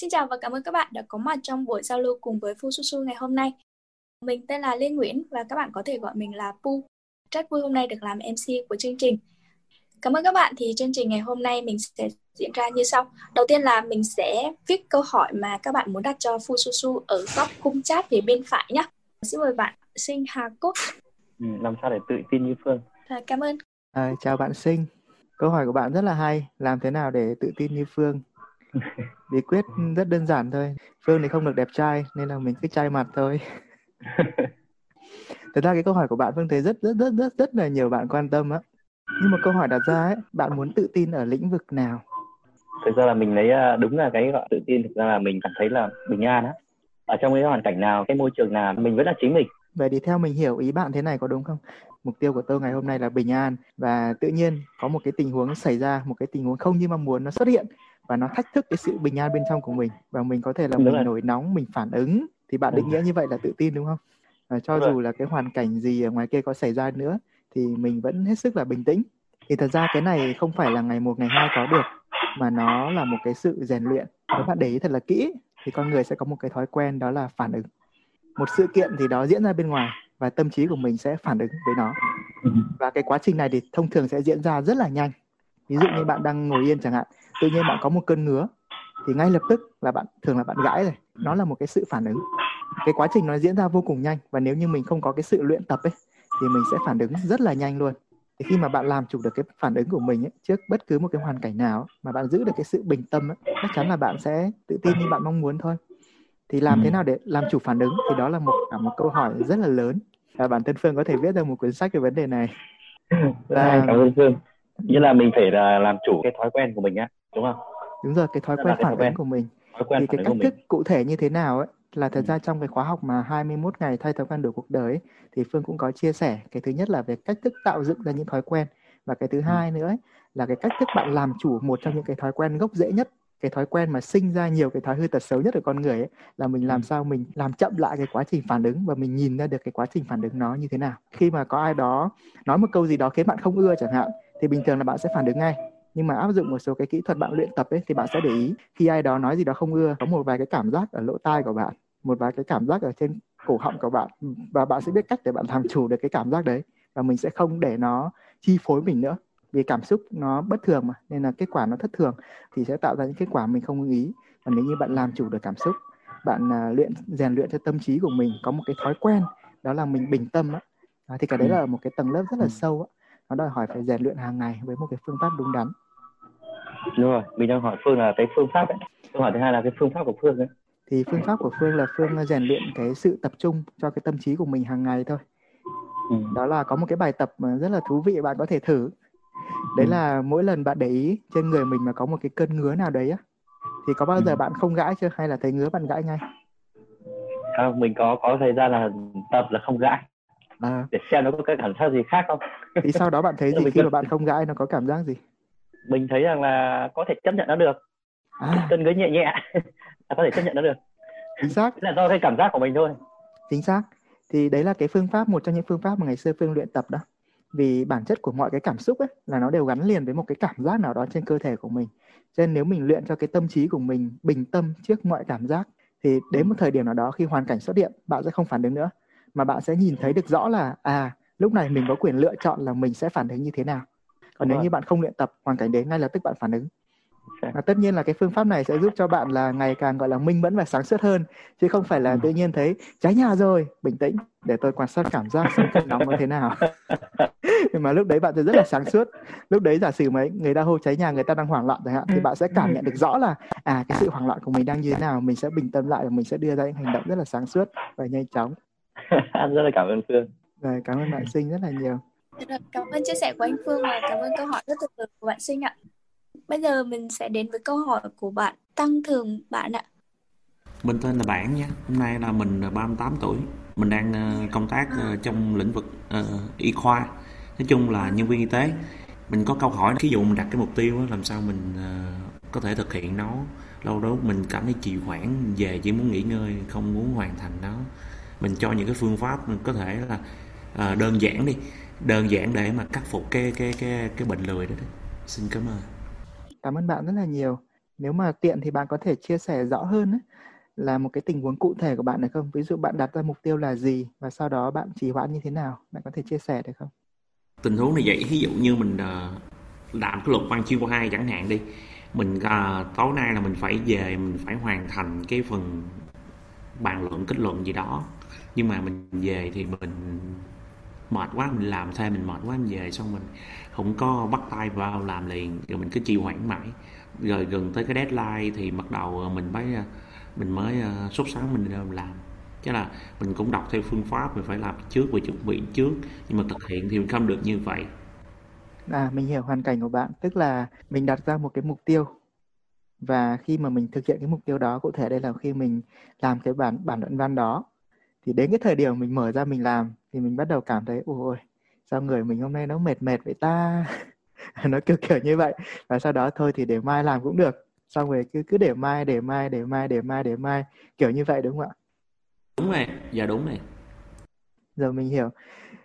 Xin chào và cảm ơn các bạn đã có mặt trong buổi giao lưu cùng với Phu Su Su ngày hôm nay. Mình tên là Lê Nguyễn và các bạn có thể gọi mình là Pu. Rất vui hôm nay được làm MC của chương trình. Cảm ơn các bạn thì chương trình ngày hôm nay mình sẽ diễn ra như sau. Đầu tiên là mình sẽ viết câu hỏi mà các bạn muốn đặt cho Phu Su Su ở góc khung chat phía bên phải nhé. Xin mời bạn Sinh Hà Cúc. Ừ, làm sao để tự tin như Phương? À, cảm ơn. À, chào bạn Sinh. Câu hỏi của bạn rất là hay. Làm thế nào để tự tin như Phương? Bí quyết rất đơn giản thôi. Phương thì không được đẹp trai nên là mình cứ trai mặt thôi. Thật ra cái câu hỏi của bạn Phương thấy rất rất rất rất rất là nhiều bạn quan tâm á. Nhưng mà câu hỏi đặt ra ấy, bạn muốn tự tin ở lĩnh vực nào? Thực ra là mình lấy à, đúng là cái gọi tự tin thực ra là mình cảm thấy là bình an á. Ở trong cái hoàn cảnh nào, cái môi trường nào mình vẫn là chính mình. Vậy thì theo mình hiểu ý bạn thế này có đúng không? Mục tiêu của tôi ngày hôm nay là bình an và tự nhiên có một cái tình huống xảy ra, một cái tình huống không như mong muốn nó xuất hiện và nó thách thức cái sự bình an bên trong của mình và mình có thể là đúng mình rồi. nổi nóng, mình phản ứng thì bạn định nghĩa như vậy là tự tin đúng không? Và cho đúng dù rồi. là cái hoàn cảnh gì ở ngoài kia có xảy ra nữa thì mình vẫn hết sức là bình tĩnh. Thì thật ra cái này không phải là ngày một ngày hai có được mà nó là một cái sự rèn luyện. Nếu bạn để ý thật là kỹ thì con người sẽ có một cái thói quen đó là phản ứng một sự kiện gì đó diễn ra bên ngoài và tâm trí của mình sẽ phản ứng với nó. Và cái quá trình này thì thông thường sẽ diễn ra rất là nhanh. Ví dụ như bạn đang ngồi yên chẳng hạn tự nhiên bạn có một cơn ngứa thì ngay lập tức là bạn thường là bạn gãi rồi nó là một cái sự phản ứng. Cái quá trình nó diễn ra vô cùng nhanh và nếu như mình không có cái sự luyện tập ấy thì mình sẽ phản ứng rất là nhanh luôn. Thì khi mà bạn làm chủ được cái phản ứng của mình ấy, trước bất cứ một cái hoàn cảnh nào mà bạn giữ được cái sự bình tâm ấy, chắc chắn là bạn sẽ tự tin như bạn mong muốn thôi thì làm thế nào để làm chủ phản ứng? Thì đó là một cả một câu hỏi rất là lớn. Và bản thân Phương có thể viết ra một cuốn sách về vấn đề này. Và... cảm ơn Phương. Như là mình phải là làm chủ cái thói quen của mình á đúng không? Đúng rồi cái thói quen phản ứng của mình. Thói quen thì cái cách thức cụ thể như thế nào ấy là thật ừ. ra trong cái khóa học mà 21 ngày thay thói quen đổi cuộc đời ấy, thì Phương cũng có chia sẻ. Cái thứ nhất là về cách thức tạo dựng ra những thói quen. Và cái thứ ừ. hai nữa ấy, là cái cách thức bạn làm chủ một trong những cái thói quen gốc rễ nhất cái thói quen mà sinh ra nhiều cái thói hư tật xấu nhất ở con người ấy là mình làm ừ. sao mình làm chậm lại cái quá trình phản ứng và mình nhìn ra được cái quá trình phản ứng nó như thế nào. Khi mà có ai đó nói một câu gì đó khiến bạn không ưa chẳng hạn thì bình thường là bạn sẽ phản ứng ngay. Nhưng mà áp dụng một số cái kỹ thuật bạn luyện tập ấy thì bạn sẽ để ý khi ai đó nói gì đó không ưa có một vài cái cảm giác ở lỗ tai của bạn một vài cái cảm giác ở trên cổ họng của bạn và bạn sẽ biết cách để bạn làm chủ được cái cảm giác đấy và mình sẽ không để nó chi phối mình nữa vì cảm xúc nó bất thường mà nên là kết quả nó thất thường thì sẽ tạo ra những kết quả mình không ý. Và nếu như bạn làm chủ được cảm xúc bạn uh, luyện rèn luyện cho tâm trí của mình có một cái thói quen đó là mình bình tâm á à, thì cái đấy là một cái tầng lớp rất là ừ. sâu á nó đòi hỏi phải rèn luyện hàng ngày với một cái phương pháp đúng đắn. Đúng rồi mình đang hỏi phương là cái phương pháp ấy. Câu hỏi thứ hai là cái phương pháp của phương ấy. Thì phương pháp của phương là phương rèn luyện cái sự tập trung cho cái tâm trí của mình hàng ngày thôi. Ừ. đó là có một cái bài tập mà rất là thú vị bạn có thể thử đấy ừ. là mỗi lần bạn để ý trên người mình mà có một cái cơn ngứa nào đấy á thì có bao giờ ừ. bạn không gãi chưa? Hay là thấy ngứa bạn gãi ngay? Không mình có có thời gian là tập là không gãi. À. để xem nó có cái cảm giác gì khác không. Thì sau đó bạn thấy gì khi mà bạn không gãi nó có cảm giác gì? Mình thấy rằng là có thể chấp nhận nó được. À. cơn ngứa nhẹ nhẹ là có thể chấp nhận nó được. Chính xác. Là do cái cảm giác của mình thôi. Chính xác. Thì đấy là cái phương pháp một trong những phương pháp mà ngày xưa phương luyện tập đó vì bản chất của mọi cái cảm xúc ấy là nó đều gắn liền với một cái cảm giác nào đó trên cơ thể của mình. Cho nên nếu mình luyện cho cái tâm trí của mình bình tâm trước mọi cảm giác thì đến một thời điểm nào đó khi hoàn cảnh xuất hiện bạn sẽ không phản ứng nữa. Mà bạn sẽ nhìn thấy được rõ là à lúc này mình có quyền lựa chọn là mình sẽ phản ứng như thế nào. Còn nếu như bạn không luyện tập hoàn cảnh đến ngay lập tức bạn phản ứng và tất nhiên là cái phương pháp này sẽ giúp cho bạn là ngày càng gọi là minh mẫn và sáng suốt hơn chứ không phải là ừ. tự nhiên thấy cháy nhà rồi bình tĩnh để tôi quan sát cảm giác xem cơn nóng nó thế nào. Nhưng mà lúc đấy bạn sẽ rất là sáng suốt. Lúc đấy giả sử mấy người ta hô cháy nhà người ta đang hoảng loạn chẳng hạn thì bạn sẽ cảm nhận được rõ là à cái sự hoảng loạn của mình đang như thế nào mình sẽ bình tâm lại và mình sẽ đưa ra những hành động rất là sáng suốt và nhanh chóng. Rất là cảm ơn phương. Rồi cảm ơn bạn sinh rất là nhiều. Cảm ơn chia sẻ của anh phương và cảm ơn câu hỏi rất tuyệt vời của bạn sinh ạ Bây giờ mình sẽ đến với câu hỏi của bạn Tăng Thường bạn ạ. Mình tên là Bạn nhé. Hôm nay là mình 38 tuổi. Mình đang ờ, công tác ờ, trong lĩnh vực uh, y khoa. Nói chung là nhân viên y tế. Mình có câu hỏi ví dụ mình đặt cái mục tiêu làm sao mình uh, có thể thực hiện nó. Lâu đó mình cảm thấy trì hoãn về chỉ muốn nghỉ ngơi, không muốn hoàn thành nó. Mình cho những cái phương pháp mình có thể là uh, đơn giản đi, đơn giản để mà khắc phục cái cái cái cái bệnh lười đó. đó. Xin cảm ơn cảm ơn bạn rất là nhiều. Nếu mà tiện thì bạn có thể chia sẻ rõ hơn ấy, là một cái tình huống cụ thể của bạn được không? Ví dụ bạn đặt ra mục tiêu là gì và sau đó bạn trì hoãn như thế nào? Bạn có thể chia sẻ được không? Tình huống này vậy ví dụ như mình ờ, làm cái luật văn chuyên khoa hai chẳng hạn đi mình uh, tối nay là mình phải về mình phải hoàn thành cái phần bàn luận kết luận gì đó. Nhưng mà mình về thì mình mệt quá mình làm thêm mình mệt quá mình về xong mình không có bắt tay vào làm liền, rồi mình cứ trì hoãn mãi. Rồi gần tới cái deadline thì bắt đầu ờ, mình mới ờ, mình mới ờ, sốt sắng mình làm chứ là mình cũng đọc theo phương pháp mình phải làm trước và chuẩn bị trước, nhưng mà thực hiện thì mình không được như vậy. À mình hiểu hoàn cảnh của bạn, tức là mình đặt ra một cái mục tiêu. Và khi mà mình thực hiện cái mục tiêu đó, cụ thể đây là khi mình làm cái bản bản luận văn đó, thì đến cái thời điểm mình mở ra mình làm, thì mình bắt đầu cảm thấy, ôi sao người mình hôm nay nó mệt mệt vậy ta? Nó kiểu kiểu như vậy. Và sau đó thôi thì để mai làm cũng được. Xong rồi cứ cứ để mai để mai để mai để mai để mai. Kiểu như vậy đúng không ạ? Đúng rồi. Dạ đúng này giờ mình hiểu.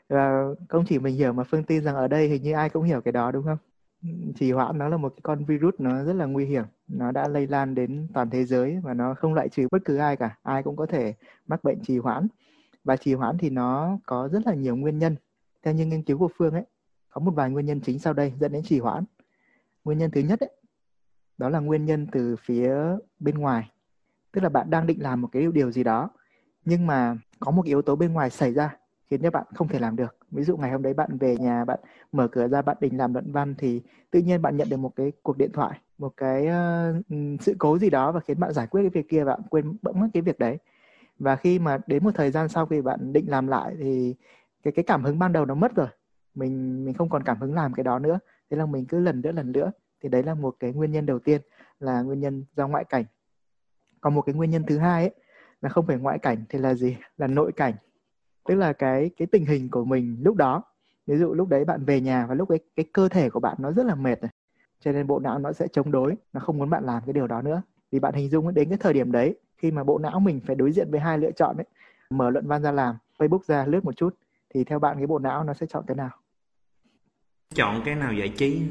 Và không chỉ mình hiểu mà phương tin rằng ở đây hình như ai cũng hiểu cái đó đúng không? Trì hoãn nó là một cái con virus nó rất là nguy hiểm. Nó đã lây lan đến toàn thế giới và nó không loại trừ bất cứ ai cả. Ai cũng có thể mắc bệnh trì hoãn. Và trì hoãn thì nó có rất là nhiều nguyên nhân theo như nghiên cứu của phương ấy có một vài nguyên nhân chính sau đây dẫn đến trì hoãn. Nguyên nhân thứ nhất ấy, đó là nguyên nhân từ phía bên ngoài. Tức là bạn đang định làm một cái điều gì đó nhưng mà có một yếu tố bên ngoài xảy ra khiến cho bạn không thể làm được. Ví dụ ngày hôm đấy bạn về nhà bạn mở cửa ra bạn định làm luận văn thì tự nhiên bạn nhận được một cái cuộc điện thoại một cái uh, sự cố gì đó và khiến bạn giải quyết cái việc kia bạn quên bỗng mất cái việc đấy. Và khi mà đến một thời gian sau khi bạn định làm lại thì cái cái cảm hứng ban đầu nó mất rồi. Mình mình không còn cảm hứng làm cái đó nữa. Thế là mình cứ lần nữa lần nữa thì đấy là một cái nguyên nhân đầu tiên là nguyên nhân do ngoại cảnh. Còn một cái nguyên nhân thứ hai ấy, là không phải ngoại cảnh thì là gì? Là nội cảnh. Tức là cái cái tình hình của mình lúc đó. Ví dụ lúc đấy bạn về nhà và lúc ấy, cái cơ thể của bạn nó rất là mệt này. Cho nên bộ não nó sẽ chống đối. Nó không muốn bạn làm cái điều đó nữa. Vì bạn hình dung đến cái thời điểm đấy, khi mà bộ não mình phải đối diện với hai lựa chọn đấy mở luận văn ra làm, facebook ra lướt một chút thì theo bạn cái bộ não nó sẽ chọn cái nào? Chọn cái nào giải trí?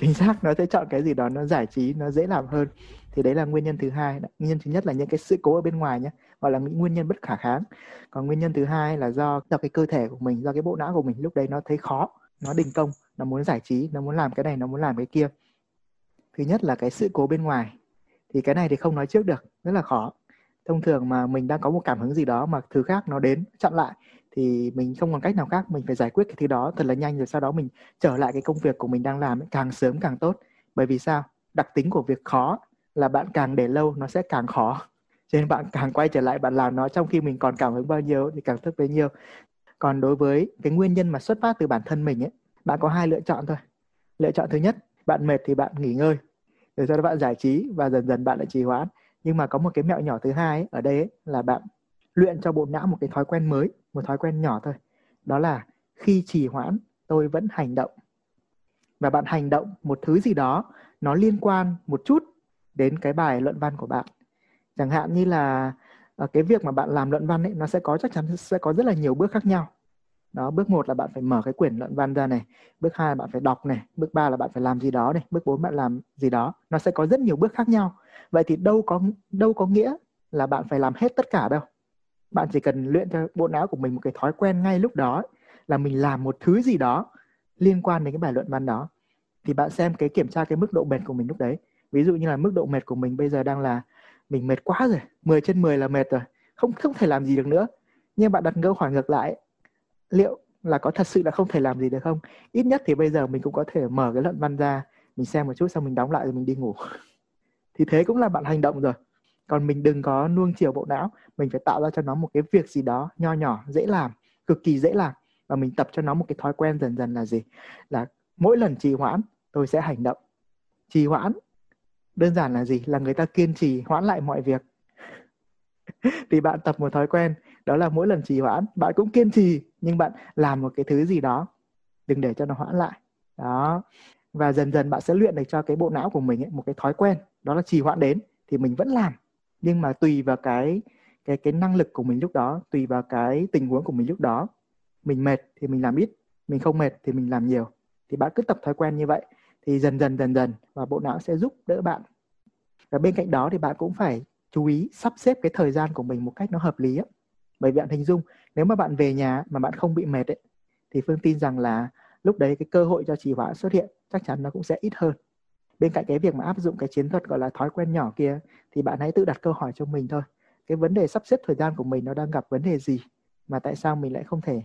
Chính xác nó sẽ chọn cái gì đó nó giải trí nó dễ làm hơn. Thì đấy là nguyên nhân thứ hai. Nguyên nhân thứ nhất là những cái sự cố ở bên ngoài nhé gọi là những nguyên nhân bất khả kháng. Còn nguyên nhân thứ hai là do do cái cơ thể của mình do cái bộ não của mình lúc đấy nó thấy khó nó đình công nó muốn giải trí nó muốn làm cái này nó muốn làm cái kia. Thứ nhất là cái sự cố bên ngoài. Thì cái này thì không nói trước được rất là khó. Thông thường mà mình đang có một cảm hứng gì đó mà thứ khác nó đến chặn lại thì mình không còn cách nào khác mình phải giải quyết cái thứ đó thật là nhanh rồi sau đó mình trở lại cái công việc của mình đang làm ấy, càng sớm càng tốt. Bởi vì sao? Đặc tính của việc khó là bạn càng để lâu nó sẽ càng khó. Cho nên bạn càng quay trở lại bạn làm nó trong khi mình còn cảm hứng bao nhiêu thì càng thức bấy nhiêu. Còn đối với cái nguyên nhân mà xuất phát từ bản thân mình ấy bạn có hai lựa chọn thôi. Lựa chọn thứ nhất bạn mệt thì bạn nghỉ ngơi. Rồi sau đó bạn giải trí và dần dần bạn lại trì hoãn. Nhưng mà có một cái mẹo nhỏ thứ hai ấy, ở đây ấy, là bạn luyện cho bộ não một cái thói quen mới, một thói quen nhỏ thôi. Đó là khi trì hoãn, tôi vẫn hành động. Và bạn hành động một thứ gì đó, nó liên quan một chút đến cái bài luận văn của bạn. Chẳng hạn như là ờ, cái việc mà bạn làm luận văn ấy, nó sẽ có chắc chắn sẽ có rất là nhiều bước khác nhau. Đó, bước một là bạn phải mở cái quyển luận văn ra này, bước hai là bạn phải đọc này, bước ba là bạn phải làm gì đó này, bước bốn bạn làm gì đó. Nó sẽ có rất nhiều bước khác nhau. Vậy thì đâu có đâu có nghĩa là bạn phải làm hết tất cả đâu bạn chỉ cần luyện cho bộ não của mình một cái thói quen ngay lúc đó là mình làm một thứ gì đó liên quan đến cái bài luận văn đó. Thì bạn xem cái kiểm tra cái mức độ mệt của mình lúc đấy. Ví dụ như là mức độ mệt của mình bây giờ đang là mình mệt quá rồi 10 trên 10 là mệt rồi, không không thể làm gì được nữa. Nhưng bạn đặt câu hỏi ngược lại, liệu là có thật sự là không thể làm gì được không? Ít nhất thì bây giờ mình cũng có thể mở cái luận văn ra, mình xem một chút, xong mình đóng lại rồi mình đi ngủ. Thì thế cũng là bạn hành động rồi còn mình đừng có nuông chiều bộ não. Mình phải tạo ra cho nó một cái việc gì đó nho nhỏ dễ làm cực kỳ dễ làm. Và mình tập cho nó một cái thói quen dần dần là gì? Là mỗi lần trì hoãn tôi sẽ hành động. Trì hoãn đơn giản là gì? Là người ta kiên trì hoãn lại mọi việc. Thì bạn tập một thói quen đó là mỗi lần trì hoãn bạn cũng kiên trì nhưng bạn làm một cái thứ gì đó. Đừng để cho nó hoãn lại. Đó. Và dần dần bạn sẽ luyện được cho cái bộ não của mình ấy, một cái thói quen đó là trì hoãn đến thì mình vẫn làm nhưng mà tùy vào cái cái cái năng lực của mình lúc đó tùy vào cái tình huống của mình lúc đó. Mình mệt thì mình làm ít mình không mệt thì mình làm nhiều. Thì bạn cứ tập thói quen như vậy thì dần dần dần dần và bộ não sẽ giúp đỡ bạn. Và bên cạnh đó thì bạn cũng phải chú ý sắp xếp cái thời gian của mình một cách nó hợp lý ấy. bởi vì bạn hình dung nếu mà bạn về nhà mà bạn không bị mệt ấy, thì phương tin rằng là lúc đấy cái cơ hội cho trì hoãn xuất hiện chắc chắn nó cũng sẽ ít hơn bên cạnh cái việc mà áp dụng cái chiến thuật gọi là thói quen nhỏ kia thì bạn hãy tự đặt câu hỏi cho mình thôi. Cái vấn đề sắp xếp thời gian của mình nó đang gặp vấn đề gì mà tại sao mình lại không thể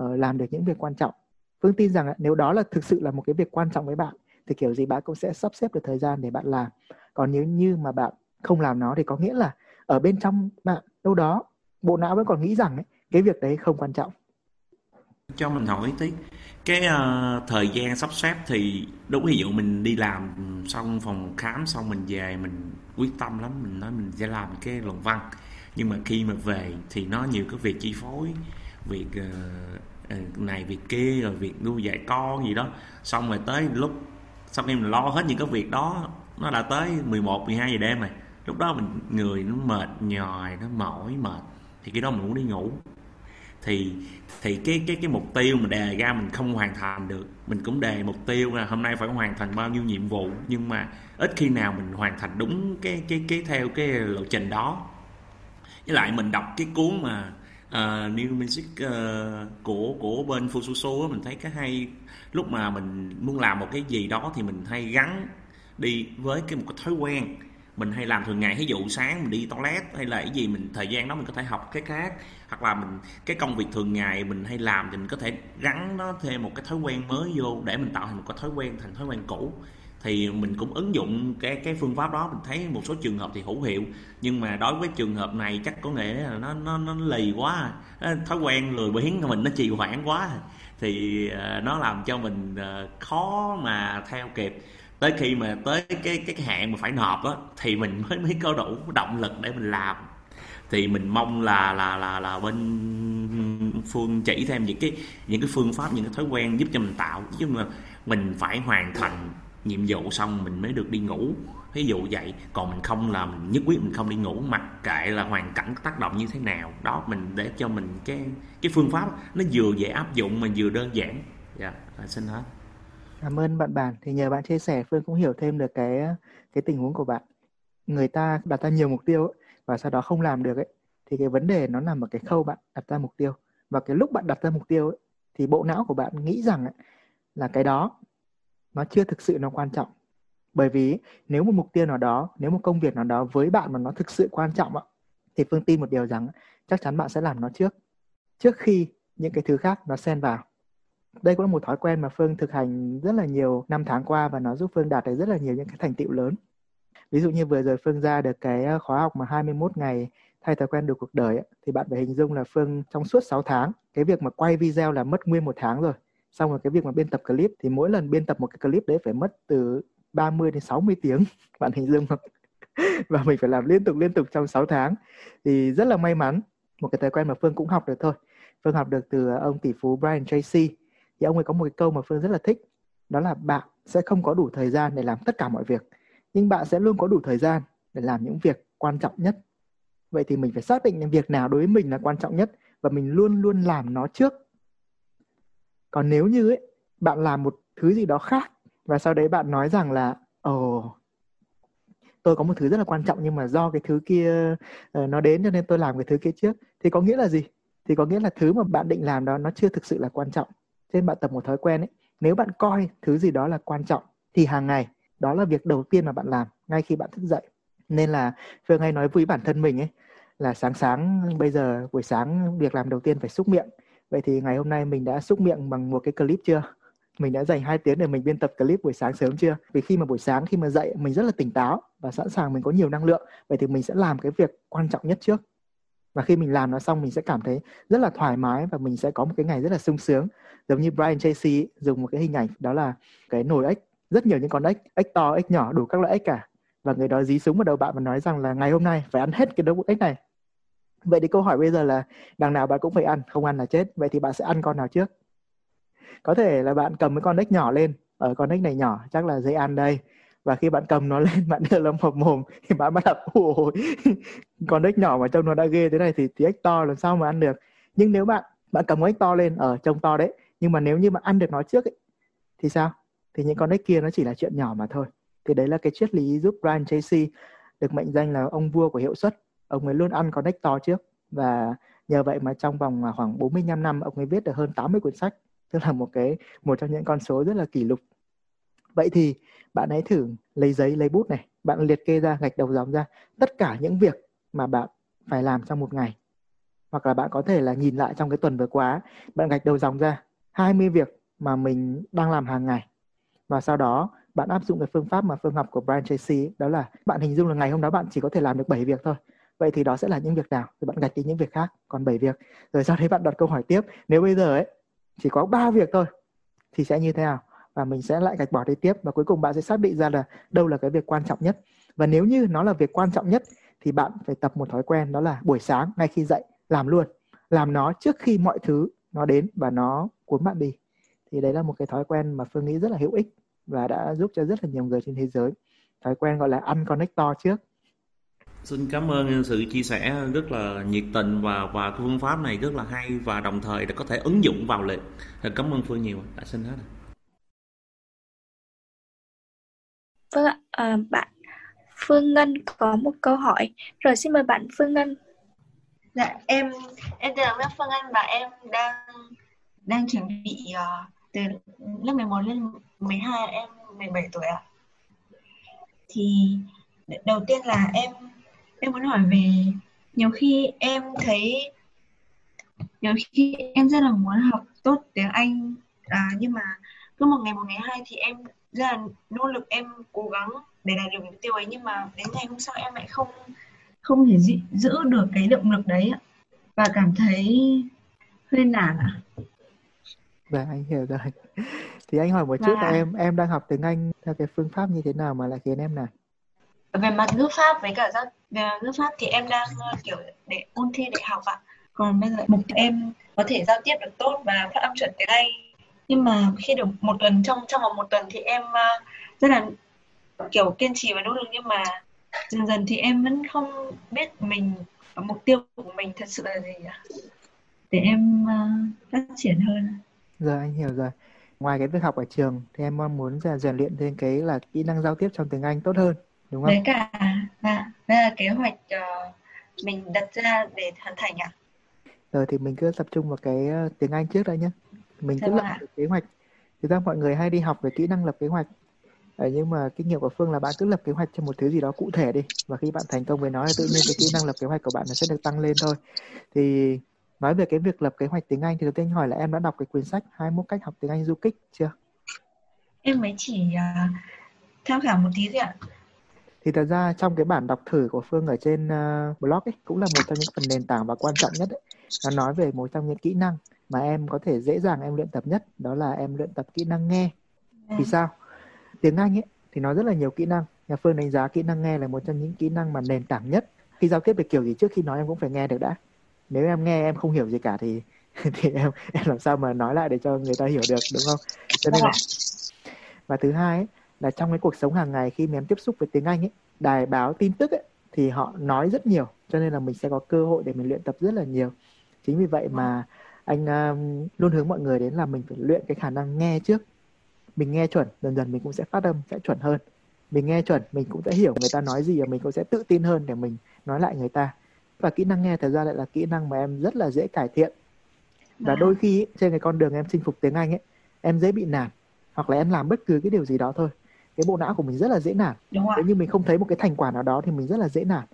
uh, làm được những việc quan trọng? Phương tin rằng nếu đó là thực sự là một cái việc quan trọng với bạn thì kiểu gì bạn cũng sẽ sắp xếp được thời gian để bạn làm. Còn nếu như mà bạn không làm nó thì có nghĩa là ở bên trong bạn đâu đó bộ não vẫn còn nghĩ rằng ấy, cái việc đấy không quan trọng cho mình hỏi tí. Cái uh, thời gian sắp xếp thì đúng ví dụ mình đi làm xong phòng khám xong mình về mình quyết tâm lắm mình nói mình sẽ làm cái luận văn. Nhưng mà khi mà về thì nó nhiều cái việc chi phối việc uh, này việc kia rồi việc nuôi dạy con gì đó. Xong rồi tới lúc sau khi mình lo hết những cái việc đó nó đã tới 11 12 giờ đêm rồi. Lúc đó mình người nó mệt nhòi nó mỏi mệt. Thì cái đó mình muốn đi ngủ thì thì cái cái cái mục tiêu mình đề ra mình không hoàn thành được. Mình cũng đề mục tiêu là hôm nay phải hoàn thành bao nhiêu nhiệm vụ nhưng mà ít khi nào mình hoàn thành đúng cái cái cái theo cái lộ trình đó. Với lại mình đọc cái cuốn mà uh, New Music uh, của của bên Fususu mình thấy cái hay. Lúc mà mình muốn làm một cái gì đó thì mình hay gắn đi với cái một cái thói quen mình hay làm thường ngày ví dụ sáng mình đi toilet hay là cái gì, mình, thời gian đó mình có thể học cái khác, hoặc là mình, cái công việc thường ngày mình hay làm thì mình có thể gắn nó thêm một cái thói quen mới vô để mình tạo thành một cái thói quen thành thói quen cũ. Thì mình cũng ứng dụng cái cái phương pháp đó, mình thấy một số trường hợp thì hữu hiệu, nhưng mà đối với trường hợp này chắc có nghĩa là nó nó nó lì quá à. thói quen lười biếng của mình nó trì hoãn quá à. thì ờ, nó làm cho mình ờ, khó mà theo kịp tới khi mà tới cái cái hạn mà phải nộp á thì mình mới mới có đủ động lực để mình làm. Thì mình mong là là là là bên phương chỉ thêm những cái những cái phương pháp những cái thói quen giúp cho mình tạo. Chứ mà mình phải hoàn thành nhiệm vụ xong mình mới được đi ngủ. Ví dụ vậy. Còn mình không là mình nhất quyết mình không đi ngủ mặc kệ là hoàn cảnh tác động như thế nào. Đó mình để cho mình cái cái phương pháp nó vừa dễ áp dụng mà vừa đơn giản. Dạ yeah, xin hết cảm ơn bạn bản thì nhờ bạn chia sẻ phương cũng hiểu thêm được cái cái tình huống của bạn. Người ta đặt ra nhiều mục tiêu và sau đó không làm được ấy thì cái vấn đề nó nằm ở cái khâu bạn đặt ra mục tiêu. Và cái lúc bạn đặt ra mục tiêu ấy, thì bộ não của bạn nghĩ rằng ấy, là cái đó nó chưa thực sự nó quan trọng. Bởi vì nếu một mục tiêu nào đó nếu một công việc nào đó với bạn mà nó thực sự quan trọng ấy, thì phương tin một điều rằng chắc chắn bạn sẽ làm nó trước. Trước khi những cái thứ khác nó xen vào đây cũng là một thói quen mà phương thực hành rất là nhiều năm tháng qua và nó giúp phương đạt được rất là nhiều những cái thành tựu lớn. Ví dụ như vừa rồi phương ra được cái ờ, khóa học mà 21 ngày thay thói quen được cuộc đời ấy, thì bạn phải hình dung là phương trong suốt 6 tháng cái việc mà quay video là mất nguyên một tháng rồi. Xong rồi cái việc mà biên tập clip thì mỗi lần biên tập một cái clip đấy phải mất từ 30 đến 60 tiếng bạn hình dung không? Và mình phải làm liên tục liên tục trong 6 tháng. Thì rất là may mắn một cái thói quen mà Phương cũng học được thôi. Phương học được từ ờ, ông tỷ phú Brian Tracy thì ông ấy có một cái câu mà Phương rất là thích đó là bạn sẽ không có đủ thời gian để làm tất cả mọi việc nhưng bạn sẽ luôn có đủ thời gian để làm những việc quan trọng nhất. Vậy thì mình phải xác định những việc nào đối với mình là quan trọng nhất và mình luôn luôn làm nó trước. Còn nếu như ấy bạn làm một thứ gì đó khác và sau đấy bạn nói rằng là ồ oh, tôi có một thứ rất là quan trọng nhưng mà do cái thứ kia uh, nó đến cho nên tôi làm cái thứ kia trước thì có nghĩa là gì? Thì có nghĩa là thứ mà bạn định làm đó nó chưa thực sự là quan trọng trên bạn tập một thói quen ấy, nếu bạn coi thứ gì đó là quan trọng thì hàng ngày đó là việc đầu tiên mà bạn làm ngay khi bạn thức dậy. Nên là phương hay nói với bản thân mình ấy, là sáng sáng, bây giờ buổi sáng việc làm đầu tiên phải xúc miệng. Vậy thì ngày hôm nay mình đã xúc miệng bằng một cái clip chưa? Mình đã dành 2 tiếng để mình biên tập clip buổi sáng sớm chưa? Vì khi mà buổi sáng khi mà dậy, mình rất là tỉnh táo và sẵn sàng mình có nhiều năng lượng. Vậy thì mình sẽ làm cái việc quan trọng nhất trước. Và khi mình làm nó xong, mình sẽ cảm thấy rất là thoải mái và mình sẽ có một cái ngày rất là sung sướng giống như Brian Tracy dùng một cái hình ảnh đó là cái nồi ếch, rất nhiều những con ếch ếch to, ếch nhỏ, đủ các loại ếch cả. Và người đó dí súng vào đầu bạn và nói rằng là, ngày hôm nay phải ăn hết cái đống ếch này. Vậy thì câu hỏi bây giờ là, đằng nào bạn cũng phải ăn, không ăn là chết. Vậy thì bạn sẽ ăn con nào trước? Có thể là bạn cầm cái con ếch nhỏ lên. Ở con ếch này nhỏ, chắc là dễ ăn đây. Và khi bạn cầm nó lên, bạn đưa nó vào mồm, thì bạn bắt đầu ôi con ếch nhỏ mà trông nó đã ghê thế này thì thì ếch to làm sao mà ăn được? Nhưng nếu bạn bạn cầm ếch to lên ở trông to đấy nhưng mà nếu như bạn ăn được nó trước ấy, thì sao? Thì những con ếch kia nó chỉ là chuyện nhỏ mà thôi. Thì đấy là cái triết lý giúp Brian Tracy được mệnh danh là ông vua của hiệu suất. Ông ấy luôn ăn connector trước. Và nhờ vậy mà trong vòng à, khoảng 45 năm ông ấy viết được hơn 80 quyển sách. Tức là một cái một trong những con số rất là kỷ lục. Vậy thì bạn hãy thử lấy giấy lấy bút này. Bạn liệt kê ra gạch đầu dòng ra tất cả những việc mà bạn phải làm trong một ngày. Hoặc là bạn có thể là nhìn lại trong cái tuần vừa qua. Bạn gạch đầu dòng ra 20 việc mà mình đang làm hàng ngày. Và sau đó, bạn áp dụng cái phương pháp mà phương học của Brian Tracy đó là bạn hình dung là ngày hôm đó bạn chỉ có thể làm được 7 việc thôi. Vậy thì đó sẽ là những việc nào? Thì bạn gạch đi những việc khác, còn 7 việc. Rồi sau đấy bạn đặt câu hỏi tiếp. Nếu bây giờ ấy, chỉ có 3 việc thôi, thì sẽ như thế nào? Và mình sẽ lại gạch bỏ đi tiếp và cuối cùng bạn sẽ xác định ra là đâu là cái việc quan trọng nhất. Và nếu như nó là việc quan trọng nhất, thì bạn phải tập một thói quen, đó là buổi sáng ngay khi dậy, làm luôn. Làm nó trước khi mọi thứ nó đến và nó cuốn bạn đi. Thì đấy là một cái thói quen mà phương nghĩ rất là hữu ích và đã giúp cho rất là nhiều người trên thế giới. Thói quen gọi là ăn connector trước. Xin cảm ơn sự chia sẻ rất là nhiệt tình và và phương pháp này rất là hay và đồng thời đã có thể ứng dụng vào lịch. Cảm ơn phương nhiều. Đã xin hết vâng ạ à, bạn Phương Ngân có một câu hỏi. Rồi xin mời bạn Phương Ngân dạ em em tên là Nguyễn Phương Anh và em đang đang chuẩn bị uh, từ lớp 11 lên 12 em 17 tuổi ạ. Thì đầu tiên là em em muốn hỏi về nhiều khi em thấy nhiều khi em rất là muốn học tốt tiếng Anh à, nhưng mà cứ một ngày một ngày hai thì em rất là nỗ lực em cố gắng để đạt được mục tiêu ấy nhưng mà đến ngày hôm sau em lại không không thể giữ được cái động lực đấy và cảm thấy hơi nản ạ. Dạ anh hiểu rồi. Thì anh hỏi một chút là em em đang học tiếng Anh theo cái phương pháp như thế nào mà lại khiến em nản? Về mặt ngữ pháp với cả giao về ngữ pháp thì em đang uh, kiểu để ôn thi để học ạ. Còn bây giờ mục tiêu em có thể giao tiếp được tốt và phát âm chuẩn tiếng Anh. Nhưng mà khi được một tuần trong trong vòng một tuần thì em uh, rất là kiểu kiên trì và nỗ lực nhưng mà dần dần thì em vẫn không biết mình mục tiêu của mình thật sự là gì ạ để em uh, phát triển hơn giờ anh hiểu rồi ngoài cái việc học ở trường thì em mong muốn là rèn luyện thêm cái là kỹ năng giao tiếp trong tiếng Anh tốt hơn đúng không? Với cả dạ, đây là kế hoạch uh, mình đặt ra để hoàn thành ạ. Rồi thì mình cứ tập trung vào cái uh, tiếng Anh trước đây nhé. Mình cứ lập được kế hoạch. Thực ra mọi người hay đi học về kỹ năng lập kế hoạch Đấy, nhưng mà kinh nghiệm của Phương là bạn cứ lập kế hoạch cho một thứ gì đó cụ thể đi và khi bạn thành công với nó thì tự nhiên cái kỹ năng lập kế hoạch của bạn nó sẽ được tăng lên thôi thì nói về cái việc lập kế hoạch tiếng Anh thì đầu tiên hỏi là em đã đọc cái quyển sách 21 cách học tiếng Anh du kích chưa? Em mới chỉ uh, tham khảo một tí thôi ạ. Thì thật ra trong cái bản đọc thử của Phương ở trên uh, blog ấy cũng là một trong những phần nền tảng và quan trọng nhất ấy. Nó nói về một trong những kỹ năng mà em có thể dễ dàng em luyện tập nhất đó là em luyện tập kỹ năng nghe. À. Vì sao? Tiếng Anh ấy thì nó rất là nhiều kỹ năng. Nhà Phương đánh giá kỹ năng nghe là một trong những kỹ năng mà nền tảng nhất. Khi giao tiếp được kiểu gì trước khi nói em cũng phải nghe được đã. Nếu em nghe em không hiểu gì cả thì thì em em làm sao mà nói lại để cho người ta hiểu được đúng không? Cho nên là và thứ hai ấy, là trong cái cuộc sống hàng ngày khi mà em tiếp xúc với tiếng Anh ấy đài báo tin tức ấy, thì họ nói rất nhiều. Cho nên là mình sẽ có cơ hội để mình luyện tập rất là nhiều. Chính vì vậy mà anh um, luôn hướng mọi người đến là mình phải luyện cái khả năng nghe trước mình nghe chuẩn dần dần mình cũng sẽ phát âm sẽ chuẩn hơn. Mình nghe chuẩn mình cũng sẽ hiểu người ta nói gì và mình cũng sẽ tự tin hơn để mình nói lại người ta. Và kỹ năng nghe thật ra lại là kỹ năng mà em rất là dễ cải thiện. Và đôi khi trên cái con đường em chinh phục tiếng Anh ấy em dễ bị nản hoặc là em làm bất cứ cái điều gì đó thôi. Cái bộ não của mình rất là dễ nản. Nếu như mình không thấy một cái thành quả nào đó thì mình rất là dễ nản.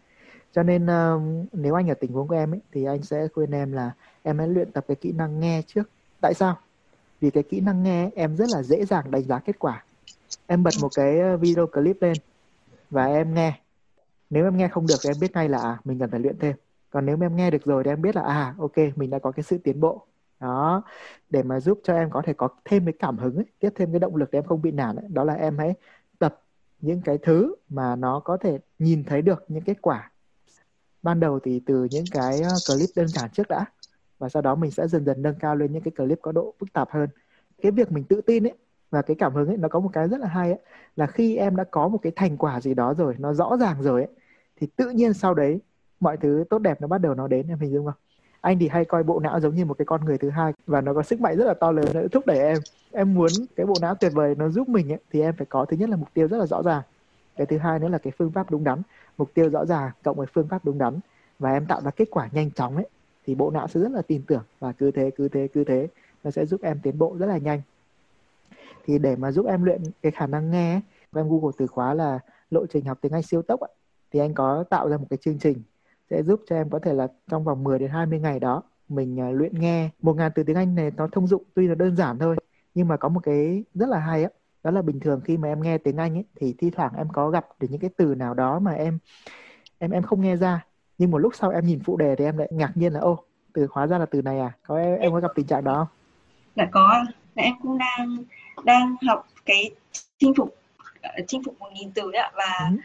Cho nên uh, nếu anh ở tình huống của em ấy thì anh sẽ khuyên em là em hãy luyện tập cái kỹ năng nghe trước. Tại sao vì cái kỹ năng nghe em rất là dễ dàng đánh giá kết quả. Em bật một cái ờ, video clip lên và em nghe. Nếu em nghe không được thì em biết ngay là à, mình cần phải luyện thêm. Còn nếu em nghe được rồi thì em biết là à ok mình đã có cái sự tiến bộ. Đó. Để mà giúp cho em có thể có thêm cái cảm hứng ấy, tiếp thêm cái động lực để em không bị nản ấy. đó là em hãy tập những cái thứ mà nó có thể nhìn thấy được những kết quả. Ban đầu thì từ những cái ờ, clip đơn giản trước đã và sau đó mình sẽ dần dần nâng cao lên những cái clip có độ phức tạp hơn. Cái việc mình tự tin ấy và cái cảm hứng ấy nó có một cái rất là hay ấy là khi em đã có một cái thành quả gì đó rồi nó rõ ràng rồi ấy thì tự nhiên sau đấy mọi thứ tốt đẹp nó bắt đầu nó đến em hình dung không? Anh thì hay coi bộ não giống như một cái con người thứ hai và nó có sức mạnh rất là to lớn nó thúc đẩy em. Em muốn cái bộ não tuyệt vời nó giúp mình ấy, thì em phải có thứ nhất là mục tiêu rất là rõ ràng. Cái thứ hai nữa là cái phương pháp đúng đắn. Mục tiêu rõ ràng cộng với phương pháp đúng đắn. Và em tạo ra kết quả nhanh chóng ấy thì bộ não sẽ rất là tin tưởng và cứ thế cứ thế cứ thế. Nó sẽ giúp em tiến bộ rất là nhanh. Thì để mà giúp em luyện cái khả năng nghe em Google từ khóa là lộ trình học tiếng Anh siêu tốc thì anh có tạo ra một cái chương trình sẽ giúp cho em có thể là trong vòng 10 đến 20 ngày đó, mình à, luyện nghe một ngàn từ tiếng Anh này nó thông dụng, tuy là đơn giản thôi, nhưng mà có một cái rất là hay á, đó là bình thường khi mà em nghe tiếng Anh ấy, thì thi thoảng em có gặp được những cái từ nào đó mà em em em không nghe ra nhưng một lúc sau em nhìn phụ đề thì em lại ngạc nhiên là ô từ hóa ra là từ này à có em, em có gặp tình trạng đó không? Dạ có, là em cũng đang đang học cái chinh phục ờ, chinh phục một nghìn từ ạ và ừ.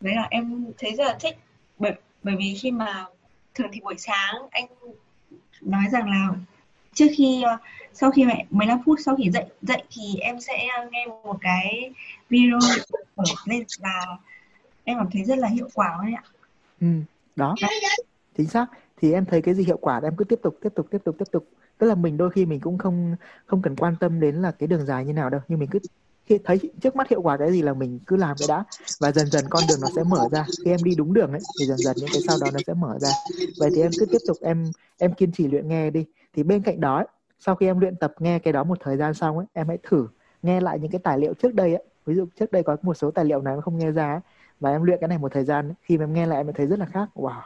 đấy là em thấy rất là thích bởi bởi vì khi mà thường thì buổi sáng anh nói rằng là trước khi uh, sau khi mẹ 15 phút sau khi dậy dậy thì em sẽ nghe một cái video lên và em cảm thấy rất là hiệu quả đấy ạ. Ừ, đó. Chính xác. Thì em thấy cái gì hiệu quả em cứ tiếp tục tiếp tục tiếp tục tiếp tục. Tức là mình đôi khi mình cũng không không cần quan tâm đến là cái đường dài như nào đâu, nhưng mình cứ khi thấy trước mắt hiệu quả cái gì là mình cứ làm cái đã. Và dần dần con đường nó sẽ mở ra. Khi em đi đúng đường ấy thì dần dần những cái sau đó nó sẽ mở ra. Vậy thì em cứ tiếp tục em em kiên trì luyện nghe đi. Thì bên cạnh đó ấy, sau khi em luyện tập nghe cái đó một thời gian xong ấy em hãy thử nghe lại những cái tài liệu trước đây ấy. Ví dụ trước đây có một số tài liệu nào em không nghe ra ấy, và em luyện cái này một thời gian ấy, khi mà em nghe lại em thấy rất là khác wow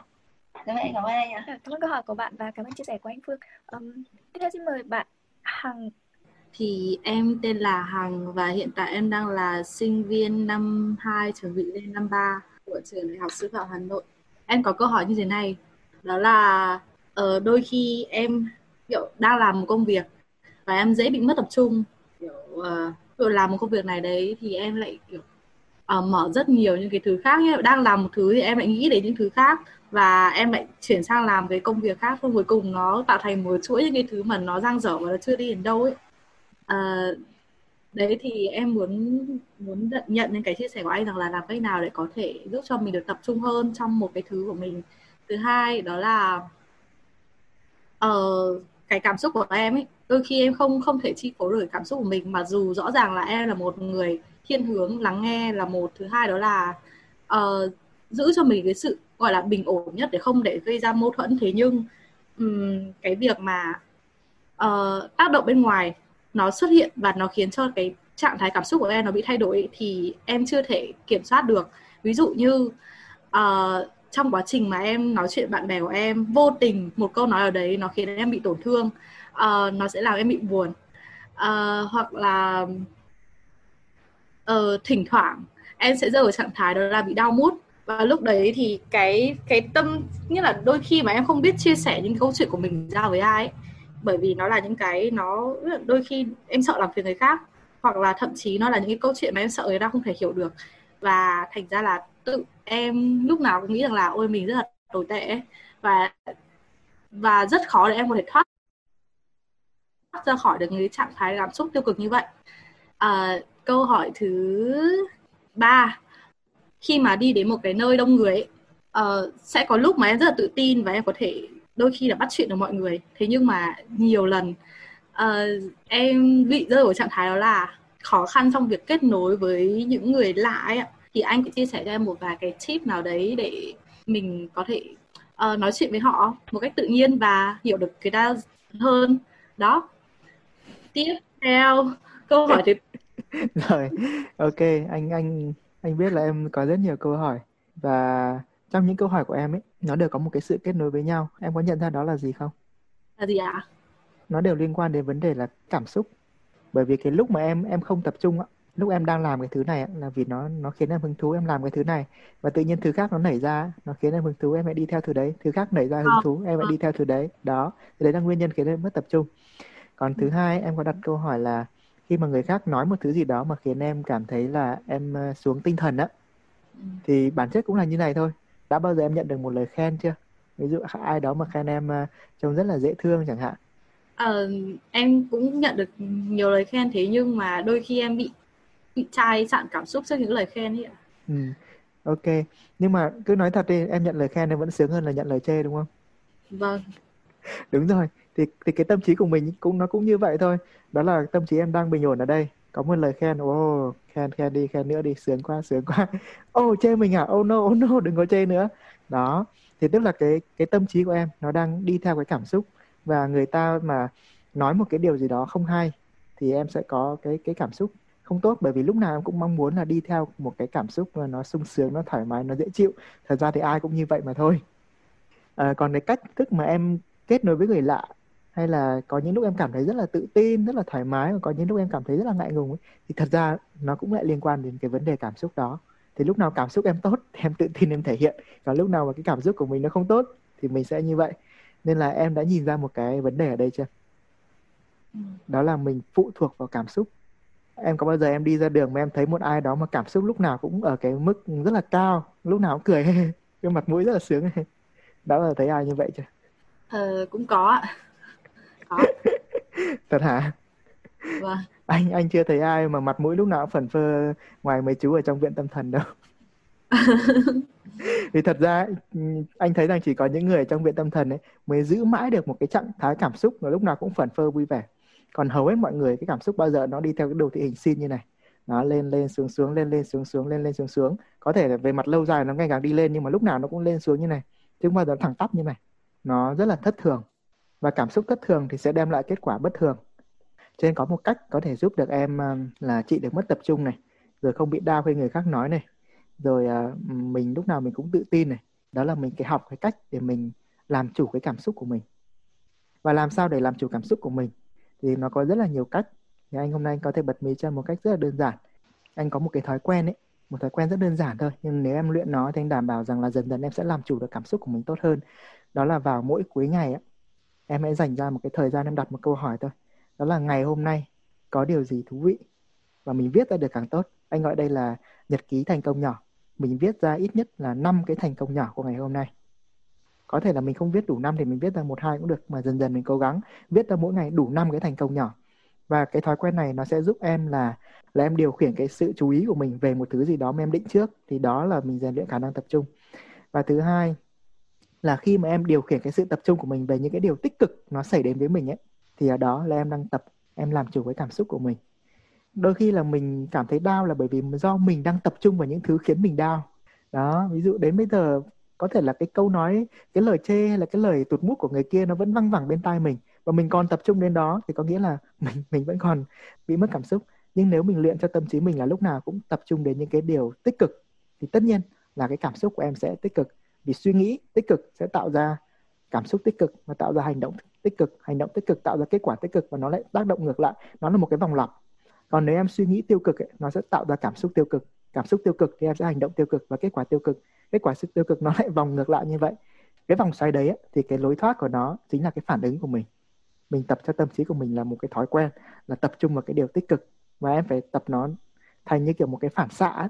Dạ vậy cảm ơn anh ạ. Cảm ơn câu hỏi của bạn và cảm ơn chia sẻ của anh Phương. Um, tiếp theo xin mời bạn Hằng thì em tên là Hằng và hiện tại em đang là sinh viên năm 2 chuẩn bị lên năm 3 của trường Đại học Sư phạm Hà Nội. Em có câu hỏi như thế này, đó là ở uh, đôi khi em kiểu đang làm một công việc và em dễ bị mất tập trung kiểu uh, làm một công việc này đấy thì em lại kiểu uh, mở rất nhiều những cái thứ khác nhé. Đang làm một thứ thì em lại nghĩ đến những thứ khác và em lại chuyển sang làm cái công việc khác. Xong cuối cùng nó tạo thành một chuỗi những cái thứ mà nó giang dở và nó chưa đi đến đâu ấy. À, đấy thì em muốn muốn nhận những cái chia sẻ của anh rằng là làm cách nào để có thể giúp cho mình được tập trung hơn trong một cái thứ của mình. Thứ hai đó là uh, cái cảm xúc của em ấy. Đôi khi em không không thể chi phối được cảm xúc của mình mà dù rõ ràng là em là một người thiên hướng lắng nghe là một thứ hai đó là uh, giữ cho mình cái sự gọi là bình ổn nhất để không để gây ra mâu thuẫn. Thế nhưng um, cái việc mà uh, tác động bên ngoài nó xuất hiện và nó khiến cho cái trạng thái cảm xúc của em nó bị thay đổi thì em chưa thể kiểm soát được. Ví dụ như uh, trong quá trình mà em nói chuyện bạn bè của em vô tình một câu nói ở đấy nó khiến em bị tổn thương uh, nó sẽ làm em bị buồn uh, hoặc là uh, thỉnh thoảng em sẽ rơi ở trạng thái đó là bị đau mút. Và lúc đấy thì cái cái tâm như là đôi khi mà em không biết chia sẻ những câu chuyện của mình ra với ai ấy, bởi vì nó là những cái nó đôi khi em sợ làm phiền người khác hoặc là thậm chí nó là những cái câu chuyện mà em sợ người ta không thể hiểu được. Và thành ra là tự em lúc nào cũng nghĩ rằng là ôi mình rất là tồi tệ và và rất khó để em có thể thoát ra khỏi được cái trạng thái cảm xúc tiêu cực như vậy à, câu hỏi thứ ba. Khi mà đi đến một cái nơi đông người ấy, uh, sẽ có lúc mà em rất là tự tin và em có thể đôi khi là bắt chuyện được mọi người. Thế nhưng mà nhiều lần uh, em bị rơi vào trạng thái đó là khó khăn trong việc kết nối với những người lạ ấy thì anh có chia sẻ cho em một vài cái tip nào đấy để mình có thể uh, nói chuyện với họ một cách tự nhiên và hiểu được người ta hơn. Đó. Tiếp theo câu hỏi thứ rồi ok anh anh anh biết là em có rất nhiều câu hỏi. Và trong những câu hỏi của em ấy nó đều có một cái sự kết nối với nhau. Em có nhận ra đó là gì không? Là gì ạ? Nó đều liên quan đến vấn đề là cảm xúc. Bởi vì cái lúc mà em em không tập trung lúc em đang làm cái thứ này là vì nó nó khiến em hứng thú em làm cái thứ này. Và tự nhiên thứ khác nó nảy ra nó khiến em hứng thú em lại đi theo thứ đấy. Thứ khác nảy ra hứng thú em lại đi theo thứ đấy. Đó thì đấy là nguyên nhân khiến em mất tập trung. Còn thứ hai em có đặt câu hỏi là khi mà người khác nói một thứ gì đó mà khiến em cảm thấy là em ờ, xuống tinh thần á ừ. thì bản chất cũng là như này thôi. Đã bao giờ em nhận được một lời khen chưa? Ví dụ ai đó mà khen em uh, trông rất là dễ thương chẳng hạn. Ờ, em cũng nhận được nhiều lời khen thế nhưng mà đôi khi em bị bị chai chặn cảm xúc trước những lời khen ấy ạ. Ừ. ok. Nhưng mà cứ nói thật đi em nhận lời khen em vẫn sướng hơn là nhận lời chê đúng không? Vâng. Đúng rồi thì thì cái tâm trí của mình cũng nó cũng như vậy thôi. Đó là tâm trí em đang bình ổn ở đây. Có một lời khen ô oh, khen khen đi khen nữa đi sướng quá sướng quá. Ô oh, chê mình à? Ô oh no ô oh no đừng có chê nữa. Đó. Thì tức là cái cái tâm trí của em nó đang đi theo cái cảm xúc. Và người ta mà nói một cái điều gì đó không hay thì em sẽ có cái cái cảm xúc không tốt. Bởi vì lúc nào em cũng mong muốn là đi theo một cái cảm xúc mà nó sung sướng nó thoải mái nó dễ chịu. Thật ra thì ai cũng như vậy mà thôi. À, còn cái cách thức mà em kết nối với người lạ hay là có những lúc em cảm thấy rất là tự tin rất là thoải mái và có những lúc em cảm thấy rất là ngại ngùng ấy, thì thật ra nó cũng lại liên quan đến cái vấn đề cảm xúc đó. Thì lúc nào cảm xúc em tốt thì em tự tin em thể hiện còn lúc nào mà cái cảm xúc của mình nó không tốt thì mình sẽ như vậy. Nên là em đã nhìn ra một cái vấn đề ở đây chưa? Ừ. đó là mình phụ thuộc vào cảm xúc. Em có bao giờ em đi ra đường mà em thấy một ai đó mà cảm xúc lúc nào cũng ở cái mức rất là cao lúc nào cũng cười cái mặt mũi rất là sướng đó là thấy ai như vậy chưa? Ờ, cũng có ạ có. Thật hả? Vâng. Anh anh chưa thấy ai mà mặt mũi lúc nào cũng phần phơ ngoài mấy chú ở trong viện tâm thần đâu. Thì thật ra anh thấy rằng chỉ có những người trong viện tâm thần ấy mới giữ mãi được một cái trạng thái cảm xúc và lúc nào cũng phần phơ vui vẻ. Còn hầu hết mọi người cái cảm xúc bao giờ nó đi theo cái đồ thị hình sin như này. Nó lên lên xuống xuống lên lên xuống xuống lên lên xuống xuống. Có thể là về mặt lâu dài nó ngày càng đi lên nhưng mà lúc nào nó cũng lên xuống như này. Chứ không bao giờ thẳng tắp như này. Nó rất là thất thường và cảm xúc thất thường thì sẽ đem lại kết quả bất thường. Cho nên có một cách có thể giúp được em ờ, là chị được mất tập trung này rồi không bị đau khi người khác nói này rồi ờ, mình lúc nào mình cũng tự tin này. Đó là mình cái học cái cách để mình làm chủ cái cảm xúc của mình. Và làm sao để làm chủ cảm xúc của mình? Thì nó có rất là nhiều cách. Thì anh hôm nay anh có thể bật mí cho một cách rất là đơn giản. Anh có một cái thói quen ấy một thói quen rất đơn giản thôi nhưng nếu em luyện nó thì anh đảm bảo rằng là dần dần em sẽ làm chủ được cảm xúc của mình tốt hơn. Đó là vào mỗi cuối ngày ấy, em hãy dành ra một cái thời gian em đặt một câu hỏi thôi. Đó là ngày hôm nay có điều gì thú vị và mình viết ra được càng tốt? Anh gọi đây là nhật ký thành công nhỏ. Mình viết ra ít nhất là năm cái thành công nhỏ của ngày hôm nay. Có thể là mình không viết đủ năm thì mình viết ra một, hai cũng được, mà dần dần mình cố gắng viết ra mỗi ngày đủ năm cái thành công nhỏ. Và cái thói quen này nó sẽ giúp em là là em điều khiển cái sự chú ý của mình về một thứ gì đó mà em định trước, thì đó là mình rèn luyện khả năng tập trung. Và thứ hai là khi mà em điều khiển cái sự tập trung của mình về những cái điều tích cực nó xảy đến với mình ấy, thì ở đó là em đang tập, em làm chủ với cảm xúc của mình. Đôi khi là mình cảm thấy đau là bởi vì do mình đang tập trung vào những thứ khiến mình đau. Đó, ví dụ đến bây giờ, có thể là cái câu nói, cái lời chê hay là cái lời tụt mút của người kia nó vẫn văng vẳng bên tai mình và mình còn tập trung đến đó thì có nghĩa là mình mình vẫn còn bị mất cảm xúc. Nhưng nếu mình luyện cho tâm trí mình là lúc nào cũng tập trung đến những cái điều tích cực thì tất nhiên là cái cảm xúc của em sẽ tích cực vì suy nghĩ tích cực sẽ tạo ra cảm xúc tích cực và tạo ra hành động tích cực. Hành động tích cực tạo ra kết quả tích cực và nó lại tác động ngược lại. Nó là một cái vòng lặp. Còn nếu em suy nghĩ tiêu cực ấy, nó sẽ tạo ra cảm xúc tiêu cực. Cảm xúc tiêu cực thì em sẽ hành động tiêu cực và kết quả tiêu cực. Kết quả sức tiêu cực nó lại vòng ngược lại như vậy. Cái vòng xoay đấy ấy, thì cái lối thoát của nó chính là cái phản ứng của mình. Mình tập cho tâm trí của mình là một cái thói quen là tập trung vào cái điều tích cực. Và em phải tập nó thành như kiểu một cái phản xạ ấy.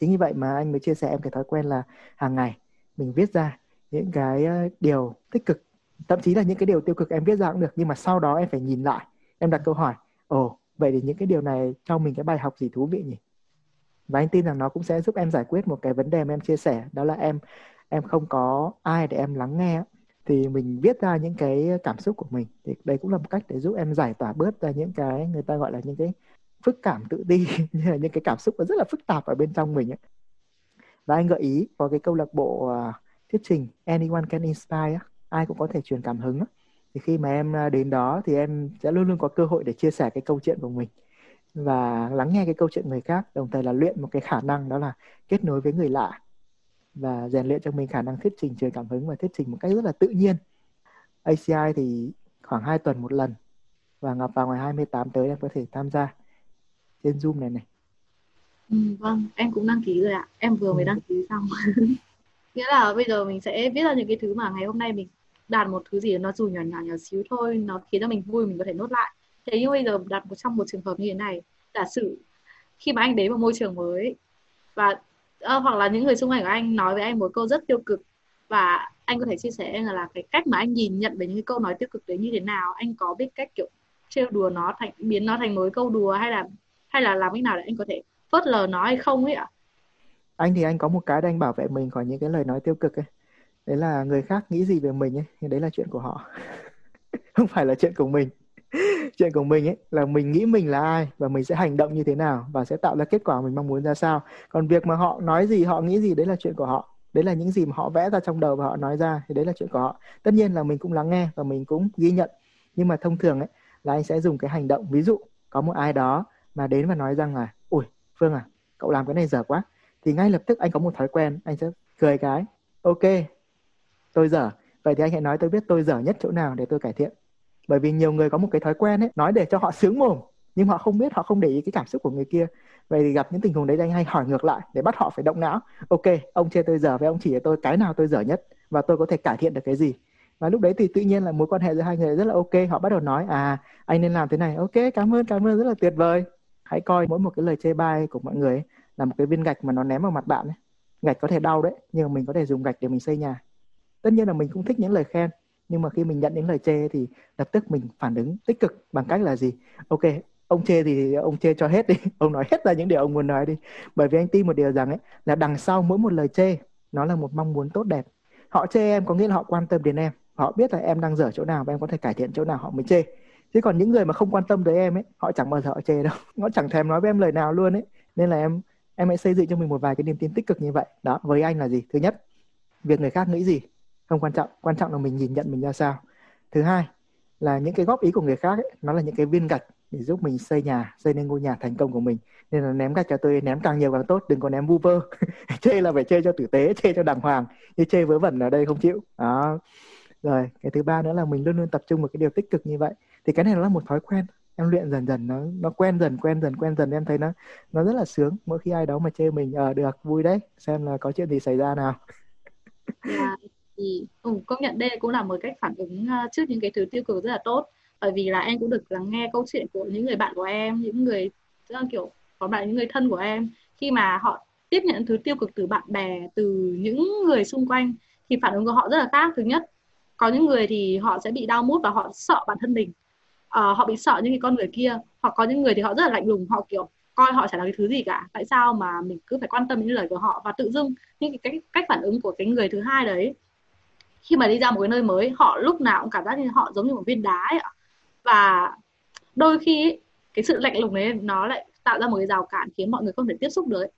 chính như vậy mà anh mới chia sẻ em cái thói quen là hàng ngày mình viết ra những cái ờ, điều tích cực. Thậm chí là những cái điều tiêu cực em viết ra cũng được, nhưng mà sau đó em phải nhìn lại. Em đặt câu hỏi, ồ, vậy thì những cái điều này cho mình cái bài học gì thú vị nhỉ? Và anh tin rằng nó cũng sẽ giúp em giải quyết một cái vấn đề mà em chia sẻ, đó là em em không có ai để em lắng nghe. Thì mình viết ra những cái cảm xúc của mình, thì đây cũng là một cách để giúp em giải tỏa bớt ra những cái người ta gọi là những cái phức cảm tự ti, như là những cái cảm xúc nó rất là phức tạp ở bên trong mình ấy và anh gợi ý có cái câu lạc bộ uh, thuyết trình anyone can inspire ai cũng có thể truyền cảm hứng thì khi mà em à, đến đó thì em sẽ luôn luôn có cơ hội để chia sẻ cái câu chuyện của mình và lắng nghe cái câu chuyện người khác đồng thời là luyện một cái khả năng đó là kết nối với người lạ và rèn luyện cho mình khả năng thuyết trình truyền cảm hứng và thuyết trình một cách rất là tự nhiên ACI thì khoảng 2 tuần một lần và ngập vào ngày 28 tới em có thể tham gia trên Zoom này này. Ừ, vâng, em cũng đăng ký rồi ạ. Em vừa mới ừ. đăng ký xong. Nghĩa là bây giờ mình sẽ viết ra những cái thứ mà ngày hôm nay mình đạt một thứ gì nó dù nhỏ nhỏ nhỏ xíu thôi nó khiến cho mình vui mình có thể nốt lại thế nhưng bây giờ đặt một trong một trường hợp như thế này giả sử khi mà anh đến một môi trường mới và uh, hoặc là những người xung quanh của anh nói với anh một câu rất tiêu cực và anh có thể chia sẻ là, là cái cách mà anh nhìn nhận về những cái câu nói tiêu cực đấy như thế nào anh có biết cách kiểu trêu đùa nó thành biến nó thành một câu đùa hay là hay là làm cách nào để anh có thể phớt lờ nó hay không ấy ạ? Anh thì anh có một cái để anh bảo vệ mình khỏi những cái lời nói tiêu cực ấy. Đấy là người khác nghĩ gì về mình ấy, thì đấy là chuyện của họ. Không phải là chuyện của mình. Chuyện của mình ấy, là mình nghĩ mình là ai và mình sẽ hành động như thế nào và sẽ tạo ra kết quả mình mong muốn ra sao. Còn việc mà họ nói gì, họ nghĩ gì, đấy là chuyện của họ. Đấy là những gì mà họ vẽ ra trong đầu và họ nói ra, thì đấy là chuyện của họ. Tất nhiên là mình cũng lắng nghe và mình cũng ghi nhận. Nhưng mà thông thường ấy, là anh sẽ dùng cái hành động. Ví dụ, có một ai đó mà đến và nói rằng là ui phương à cậu làm cái này dở quá. Thì ngay lập tức anh có một thói quen, anh sẽ cười cái, ok, tôi dở. Vậy thì anh hãy nói, tôi biết tôi dở nhất chỗ nào để tôi cải thiện. Bởi vì nhiều người có một cái thói quen ấy, nói để cho họ sướng mồm, nhưng họ không biết, họ không để ý cái cảm xúc của người kia. Vậy thì gặp những tình huống đấy anh hay hỏi ngược lại để bắt họ phải động não. Ok, ông chê tôi dở với ông chỉ cho tôi cái nào tôi dở nhất và tôi có thể cải thiện được cái gì? Và lúc đấy thì tự nhiên là mối quan hệ giữa hai người rất là ok, họ bắt đầu nói à anh nên làm thế này. Ok, cảm ơn cảm ơn, rất là tuyệt vời hãy coi mỗi một cái lời chê bai của mọi người ấy, là một cái viên gạch mà nó ném vào mặt bạn ấy. gạch có thể đau đấy nhưng mà mình có thể dùng gạch để mình xây nhà. Tất nhiên là mình cũng thích những lời khen nhưng mà khi mình nhận những lời chê thì lập tức mình phản ứng tích cực bằng cách là gì? Ok ông chê thì ông chê cho hết đi ông nói hết ra những điều ông muốn nói đi. Bởi vì anh tin một điều rằng ấy là đằng sau mỗi một lời chê nó là một mong muốn tốt đẹp. Họ chê em có nghĩa là họ quan tâm đến em. Họ biết là em đang dở chỗ nào và em có thể cải thiện chỗ nào họ mới chê chứ còn những người mà không quan tâm tới em ấy họ chẳng bao giờ họ chê đâu. Họ chẳng thèm nói với em lời nào luôn ấy. Nên là em em hãy xây dựng cho mình một vài cái niềm tin tích cực như vậy. Đó với anh là gì? Thứ nhất việc người khác nghĩ gì không quan trọng. Quan trọng là mình nhìn nhận mình ra sao. Thứ hai là những cái góp ý của người khác ấy, nó là những cái viên gạch để giúp mình xây nhà xây nên ngôi nhà thành công của mình. Nên là ném gạch cho tôi ném càng nhiều càng tốt đừng có ném vu vơ. Chê là phải chê cho tử tế chê cho đàng hoàng như chê vớ vẩn ở đây không chịu. Đó. Rồi cái thứ ba nữa là mình luôn luôn tập trung vào cái điều tích cực như vậy thì cái này nó là một thói quen. Em luyện dần dần nó nó quen dần quen dần quen dần. Em thấy nó nó rất là sướng. Mỗi khi ai đó mà chê mình ờ được vui đấy. Xem là có chuyện gì xảy ra nào. Yeah. Thì ừ, công nhận đây cũng là một cách phản ứng ờ, trước những cái thứ tiêu cực rất là tốt. Bởi vì là em cũng được lắng nghe câu chuyện của những người bạn của em những người ờ, kiểu có bạn những người thân của em. Khi mà họ tiếp nhận thứ tiêu cực từ bạn bè từ những người xung quanh thì phản ứng của họ rất là khác. Thứ nhất có những người thì họ sẽ bị đau mút và họ sợ bản thân mình uh, họ bị sợ những cái con người kia. Hoặc có những người thì họ rất là lạnh lùng. Họ kiểu coi họ chả là cái thứ gì cả. Tại sao mà mình cứ phải quan tâm đến lời của họ và tự dưng những cái cách, cách phản ứng của cái người thứ hai đấy khi mà đi ra một cái nơi mới họ lúc nào cũng cảm giác như họ giống như một viên đá ấy ạ. Và đôi khi cái sự lạnh lùng đấy nó lại tạo ra một cái rào cản khiến mọi người không thể tiếp xúc được ấy.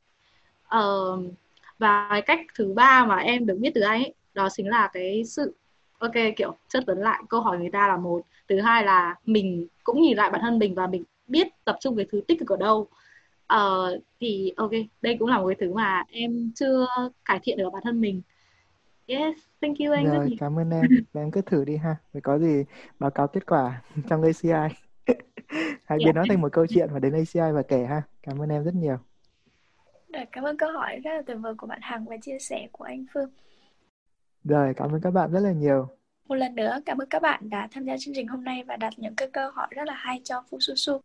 Uh, và cái cách thứ ba mà em được biết từ anh ấy đó chính là cái sự ok kiểu chất vấn lại câu hỏi người ta là một. Thứ hai là mình cũng nhìn lại bản thân mình và mình biết tập trung cái thứ tích cực ở đâu. Uh, thì ok đây cũng là một cái thứ mà em chưa cải thiện được ở bản thân mình. Yes thank you anh rồi rất nhiều. cảm ơn em. Em cứ thử đi ha. Rồi có gì báo cáo kết quả trong ACI hai bên nói thành một câu chuyện và đến ACI và kể ha. Cảm ơn em rất nhiều. Rồi, cảm ơn câu hỏi rất là tuyệt vời của bạn Hằng và chia sẻ của anh Phương rồi, cảm ơn các bạn rất là nhiều Một lần nữa, cảm ơn các bạn đã tham gia chương trình hôm nay và đặt những cái câu hỏi rất là hay cho Phu Su Su.